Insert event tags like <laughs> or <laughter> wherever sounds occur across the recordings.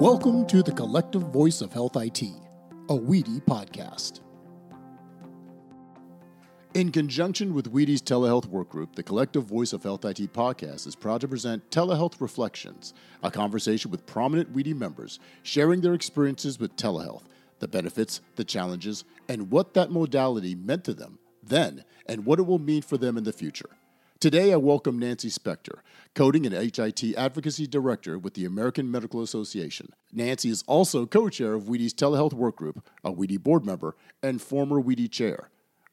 Welcome to the Collective Voice of Health IT, a WEDI podcast. In conjunction with WEDI's Telehealth Workgroup, the Collective Voice of Health IT podcast is proud to present Telehealth Reflections, a conversation with prominent WEDI members sharing their experiences with telehealth, the benefits, the challenges, and what that modality meant to them then and what it will mean for them in the future. Today, I welcome Nancy Spector, Coding and HIT Advocacy Director with the American Medical Association. Nancy is also co chair of WEDI's Telehealth Workgroup, a WEDI board member, and former WEDI chair.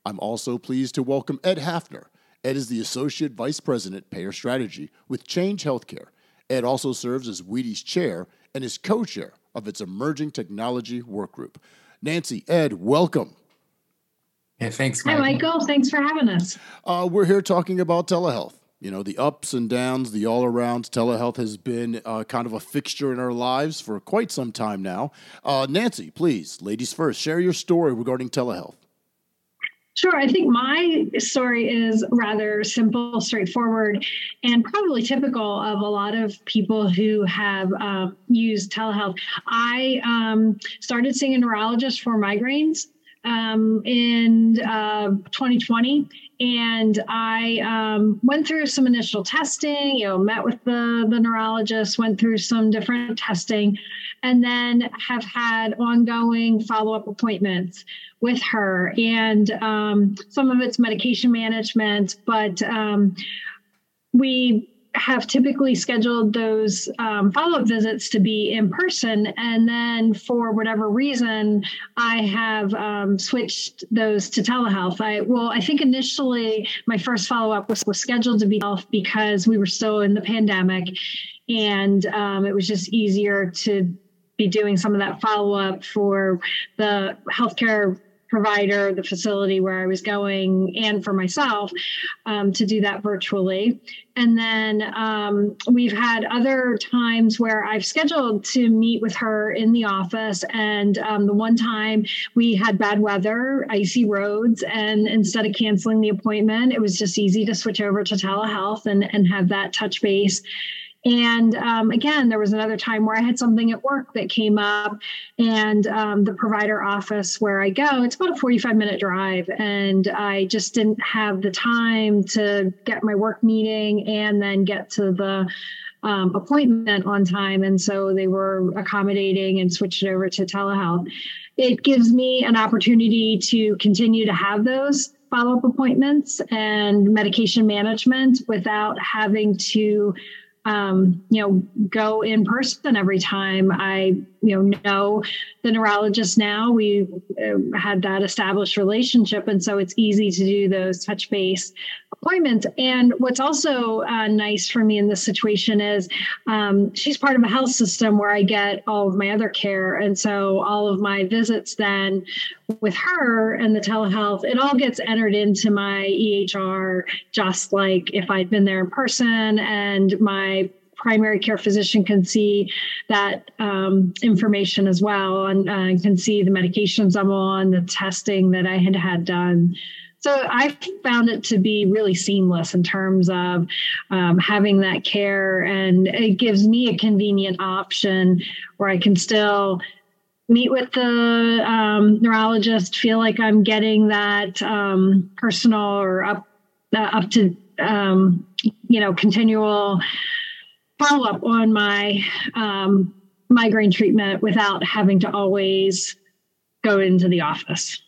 I'm also pleased to welcome Ed Hafner. Ed is the Associate Vice President, Payer Strategy with Change Healthcare. Ed also serves as WEDI's chair and is co chair of its Emerging Technology Workgroup. Nancy, Ed, welcome. Yeah, thanks. Hi, Michael. Thanks for having us. Uh, we're here talking about telehealth. You know, the ups and downs, the all around. Telehealth has been uh, kind of a fixture in our lives for quite some time now. Uh, Nancy, please, ladies first, share your story regarding telehealth. Sure. I think my story is rather simple, straightforward, and probably typical of a lot of people who have uh, used telehealth. I um, started seeing a neurologist for migraines um, in uh, 2020 and I um, went through some initial testing. You know, met with the the neurologist, went through some different testing, and then have had ongoing follow up appointments with her. And um, some of it's medication management, but um, we have typically scheduled those um, follow up visits to be in person. And then for whatever reason, I have um, switched those to telehealth. I, well, I think initially my first follow up was, was scheduled to be health because we were still in the pandemic. And um, it was just easier to be doing some of that follow up for the healthcare provider, the facility where I was going, and for myself um, to do that virtually. And then um, we've had other times where I've scheduled to meet with her in the office. And um, the one time we had bad weather, icy roads, and instead of canceling the appointment, it was just easy to switch over to telehealth and, and have that touch base and um, again, there was another time where I had something at work that came up, and um, the provider office where I go, it's about a 45 minute drive. And I just didn't have the time to get my work meeting and then get to the um, appointment on time. And so they were accommodating and switched it over to telehealth. It gives me an opportunity to continue to have those follow up appointments and medication management without having to um, you know, go in person every time. I, you know, know the neurologist now. We uh, had that established relationship, and so it's easy to do those touch base appointments. And what's also uh, nice for me in this situation is um, she's part of a health system where I get all of my other care, and so all of my visits then with her and the telehealth, it all gets entered into my EHR just like if I'd been there in person, and my primary care physician can see that um, information as well and uh, can see the medications I'm on, the testing that I had had done. So I found it to be really seamless in terms of um, having that care, and it gives me a convenient option where I can still meet with the um, neurologist, feel like I'm getting that um, personal or up uh, up to um, you know continual follow up on my um, migraine treatment without having to always go into the office.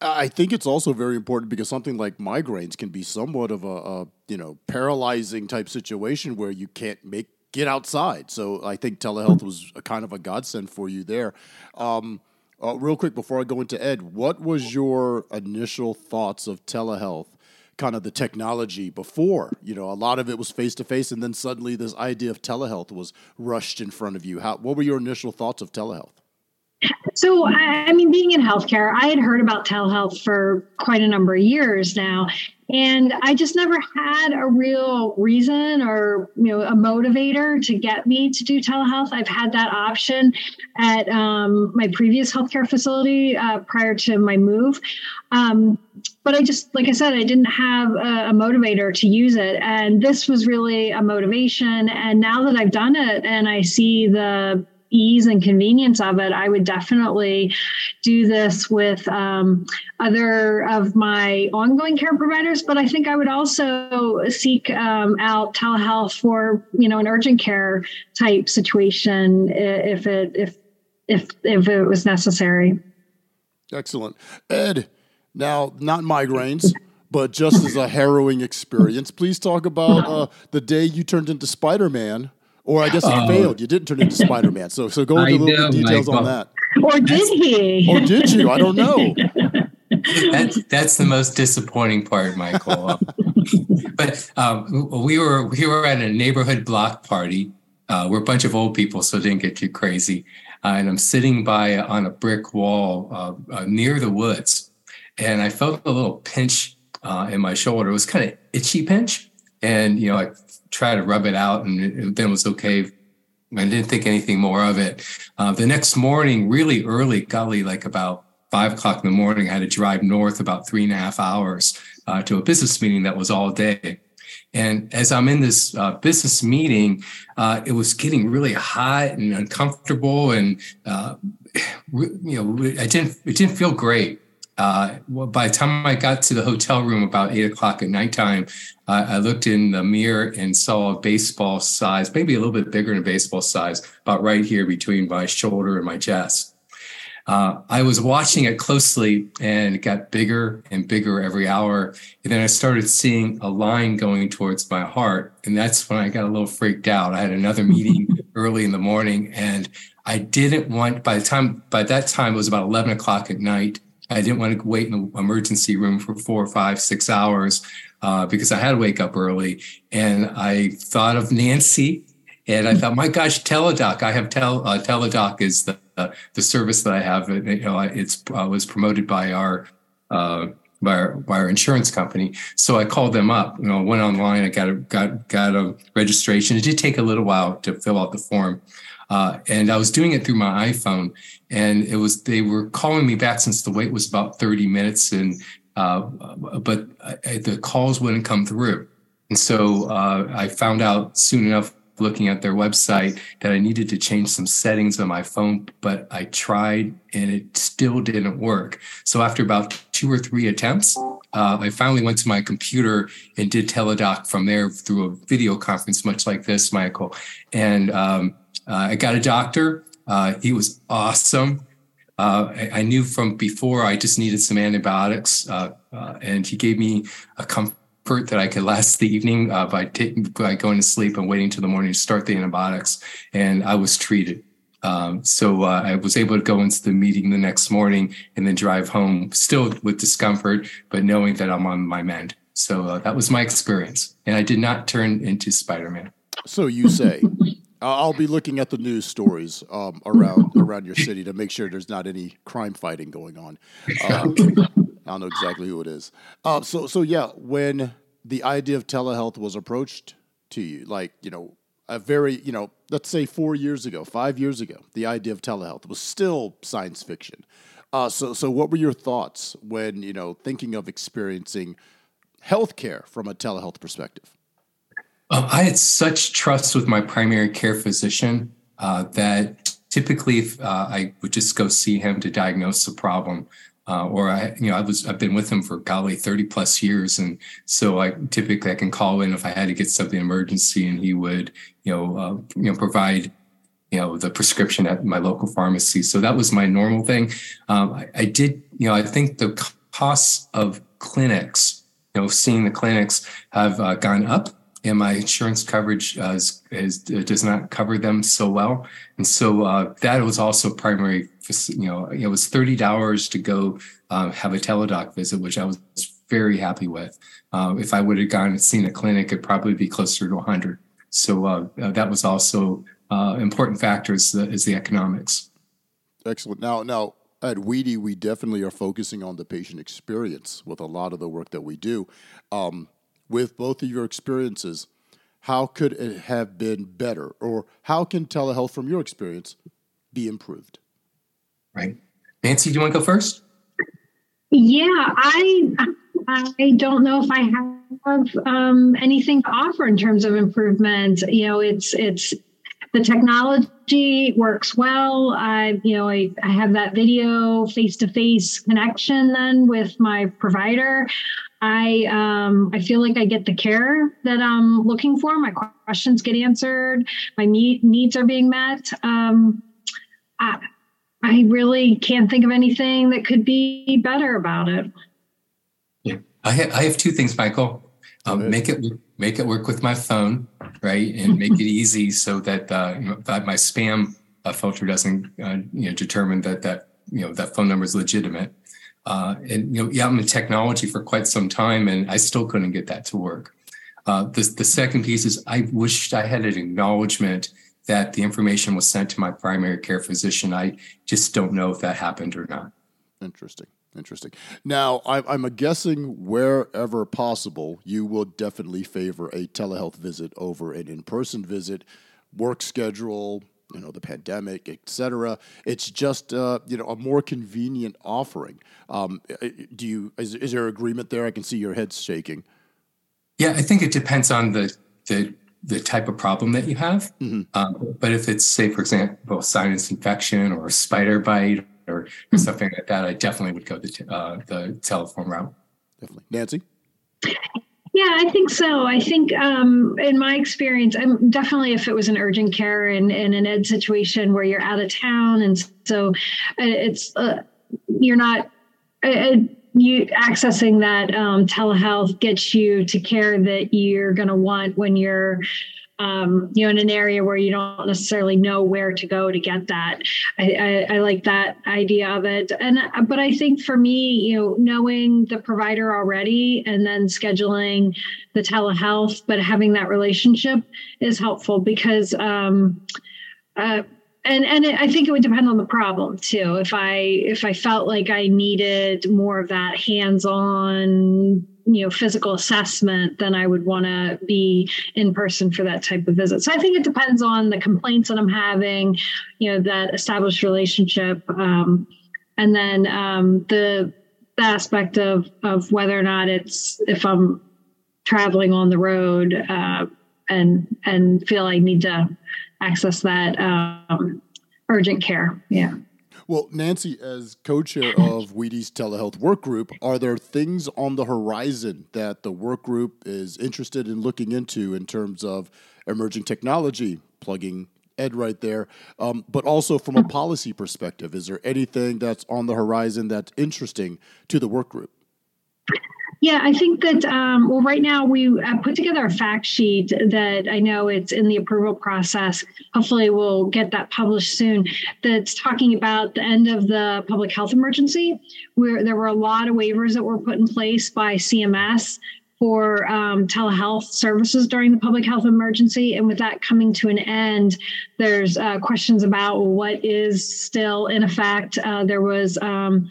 I think it's also very important because something like migraines can be somewhat of a, a, you know paralyzing type situation where you can't make get outside. So I think telehealth was a kind of a godsend for you there. Um, uh, real quick before I go into Ed, what was your initial thoughts of telehealth? Kind of the technology before, you know, a lot of it was face to face, and then suddenly this idea of telehealth was rushed in front of you. How, what were your initial thoughts of telehealth? So, I mean, being in healthcare, I had heard about telehealth for quite a number of years now. And I just never had a real reason or you know a motivator to get me to do telehealth. I've had that option at um, my previous healthcare facility uh, prior to my move, um, but I just like I said, I didn't have a, a, motivator to use it, and this was really a motivation. And now that I've done it and I see the ease and convenience of it, I would definitely do this with um, other of my ongoing care providers. But I think I would also seek um, out telehealth for you know an urgent care type situation if it if if if it was necessary. Excellent, Ed. Now, not migraines but just as a harrowing experience. Please talk about uh, the day you turned into Spider Man or I guess it uh, failed. You didn't turn into Spider Man. So so go into a little bit details Michael. on that. Or did he? Or did you? I don't know. that's that's the most disappointing part, Michael. <laughs> but um, we were we were at a neighborhood block party. Uh, we're a bunch of old people, so it didn't get too crazy. Uh, and I'm sitting by on a brick wall uh, uh near the woods, and I felt a little pinch uh, in my shoulder. It was kind of itchy pinch, and you know I tried to rub it out, and it, then it was okay. I didn't think anything more of it. Uh, the next morning, really early, golly, like about five o'clock in the morning, I had to drive north about three and a half hours uh, to a business meeting that was all day. And as I'm in this uh, business meeting, uh, it was getting really hot and uncomfortable, and uh, <sighs> you know, I didn't it didn't feel great uh, well, by the time I got to the hotel room about eight o'clock at nighttime, uh, I looked in the mirror and saw a baseball size, maybe a little bit bigger than baseball size, about right here between my shoulder and my chest. Uh, I was watching it closely and it got bigger and bigger every hour. And then I started seeing a line going towards my heart. And that's when I got a little freaked out. I had another meeting <laughs> early in the morning and I didn't want, by the time, by that time, it was about 11 o'clock at night. I didn't want to wait in the emergency room for four, five, six hours uh, because I had to wake up early. And I thought of Nancy, and I thought, my gosh, Teladoc. I have tel, uh, Teladoc is the uh, the service that I have. It, you know, it's uh, was promoted by our uh, by our, by our insurance company. So I called them up. You know, went online. I got a got got a registration. It did take a little while to fill out the form. Uh, and I was doing it through my iPhone, and it was they were calling me back since the wait was about 30 minutes, and uh, but I, the calls wouldn't come through, and so uh, I found out soon enough looking at their website that I needed to change some settings on my phone, but I tried and it still didn't work. So after about two or three attempts, uh, I finally went to my computer and did Teladoc from there through a video conference, much like this, Michael. And um, uh, I got a doctor. Uh, he was awesome. Uh, I, I, knew from before I just needed some antibiotics, uh, uh, and he gave me a comfort that I could last the evening uh, by taking by going to sleep and waiting till the morning to start the antibiotics, and I was treated. Um, so I was able to go into the meeting the next morning and then drive home, still with discomfort, but knowing that I'm on my mend. So that was my experience, and I did not turn into Spider Man. So you say I'll be looking at the news stories um, around around your city to make sure there's not any crime fighting going on. Uh, I don't know exactly who it is. Uh, so so yeah, when the idea of telehealth was approached to you, like you know, a very you know, let's say four years ago, five years ago, the idea of telehealth was still science fiction. Uh, so so what were your thoughts when you know thinking of experiencing healthcare from a telehealth perspective? Um, I had such trust with my primary care physician uh, that typically if, uh, I would just go see him to diagnose the problem. Uh, or I, you know, I was I've been with him for golly thirty plus years, and so I typically I can call in if I had to get something emergency, and he would you know uh, you know provide you know the prescription at my local pharmacy. So that was my normal thing. Um, I, I, did you know I think the costs of clinics, you know, seeing the clinics have uh, gone up and my insurance coverage uh, is, is, uh, does not cover them so well. And so uh, that was also primary. You know, it was thirty dollars to go uh, have a Teladoc visit, which I was very happy with. Uh, if I would have gone and seen a clinic, it'd probably be closer to a hundred. So uh, that was also important factors is the economics. Excellent. Now, now at WEDI, we definitely are focusing on the patient experience with a lot of the work that we do. Um, with both of your experiences, how could it have been better? Or how can telehealth, from your experience, be improved? Right. Nancy, do you want to go first? Yeah, I I don't know if I have um, anything to offer in terms of improvement. You know, it's it's the technology works well. I, you know, I, I have that video face to face connection then with my provider. I um, I feel like I get the care that I'm looking for. My questions get answered. My need, needs are being met. Um, I, I really can't think of anything that could be better about it. Yeah, I have, I have two things, Michael. Um, make it make it work with my phone, right, and <laughs> make it easy so that uh, you know, that my spam uh, filter doesn't uh, you know determine that that you know that phone number is legitimate. Uh, and you know, yeah, I'm in technology for quite some time, and I still couldn't get that to work. Uh, the the second piece is I wished I had an acknowledgement that the information was sent to my primary care physician. I just don't know if that happened or not. Interesting. Interesting. Now, I'm guessing wherever possible, you will definitely favor a telehealth visit over an in person visit, work schedule, you know the pandemic, etc. It's just uh, you know a more convenient offering. Um, uh, do you is, is there agreement there? I can see your head shaking. Yeah, I think it depends on the the the type of problem that you have. Mm-hmm. Um, but if it's say, for example, sinus infection or a spider bite or, mm-hmm. something like that, I definitely would go the uh, the telephone route. Definitely, Nancy. Yeah, I think so. I think um, in my experience, I'm definitely if it was an urgent care and in an ed situation where you're out of town, and so uh, it's uh, you're not. Uh, uh, you accessing that um, telehealth gets you to care that you're going to want when you're um, you know, in an area where you don't necessarily know where to go to get that. I, I, I, like that idea of it. And, but I think for me, you know, knowing the provider already and then scheduling the telehealth, but having that relationship is helpful because, um, uh, and and I think it would depend on the problem too. If I if I felt like I needed more of that hands-on you know physical assessment then i would want to be in person for that type of visit. So i think it depends on the complaints that i'm having you know that established relationship um, and then um, the, the aspect of of whether or not it's if i'm traveling on the road uh, and and feel i need to access that um, urgent care. Yeah well, Nancy, as co-chair of WEDI's telehealth work group, are there things on the horizon that the work group is interested in looking into in terms of emerging technology, plugging Ed right there, um, but also from a policy perspective? Is there anything that's on the horizon that's interesting to the work group? Yeah, I think that, um, well, right now we uh, put together a fact sheet that I know it's in the approval process. Hopefully, we'll get that published soon. That's talking about the end of the public health emergency, where there were a lot of waivers that were put in place by CMS for um, telehealth services during the public health emergency. And with that coming to an end, there's uh, questions about what is still in effect. Uh, there was um,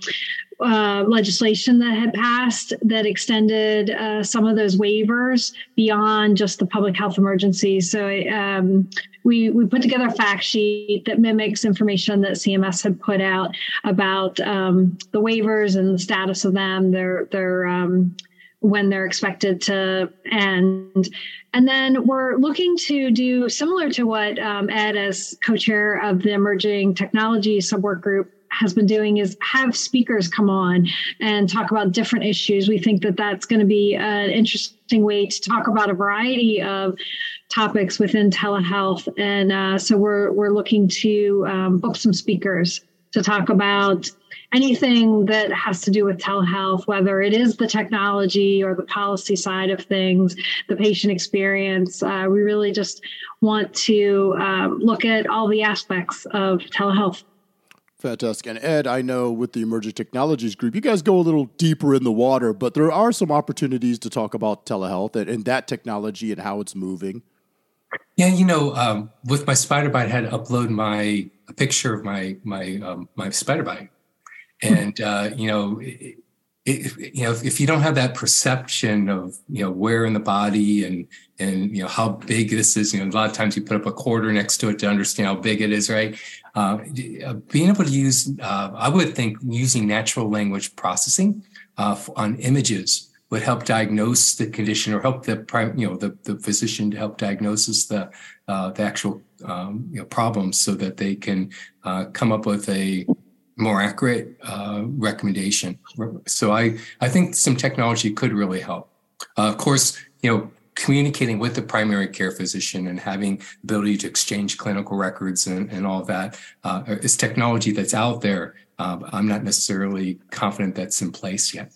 uh, legislation that had passed that extended uh, some of those waivers beyond just the public health emergency. So um, we we put together a fact sheet that mimics information that CMS had put out about um, the waivers and the status of them. They're they're um, when they're expected to end. And then we're looking to do similar to what um, Ed, as co chair of the Emerging Technology Subwork Group, has been doing is have speakers come on and talk about different issues. We think that that's going to be an interesting way to talk about a variety of topics within telehealth. And uh, so we're we're looking to um, book some speakers to talk about anything that has to do with telehealth, whether it is the technology or the policy side of things, the patient experience. Uh, we really just want to um, look at all the aspects of telehealth. Fantastic. And Ed, I know with the Emerging Technologies Group, you guys go a little deeper in the water, but there are some opportunities to talk about telehealth and, and that technology and how it's moving. Yeah, you know, um, with my spider bite, I had to upload my a picture of my my um, my spider bite, and uh, you know, you know, if, if you don't have that perception of you know where in the body and and you know how big this is, you know, a lot of times you put up a quarter next to it to understand how big it is, right? Uh, uh, being able to use, uh, I would think using natural language processing uh, on images would help diagnose the condition or help the prime, you know, the, the physician to help diagnose the uh, the actual um, you know, problems so that they can uh, come up with a more accurate uh, recommendation. So I I think some technology could really help. Uh, of course, you know, communicating with the primary care physician and having ability to exchange clinical records and, and all that uh, is technology that's out there. Uh, I'm not necessarily confident that's in place yet.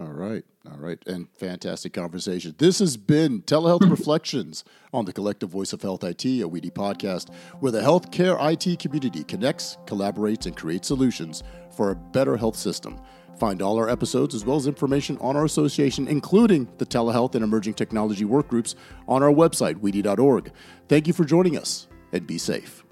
All right. All right. And fantastic conversation. This has been Telehealth Reflections on the Collective Voice of Health IT, a WEDI podcast, where the healthcare IT community connects, collaborates, and creates solutions for a better health system. Find all our episodes as well as information on our association, including the telehealth and emerging technology workgroups, on our website, wedi.org. Thank you for joining us and be safe.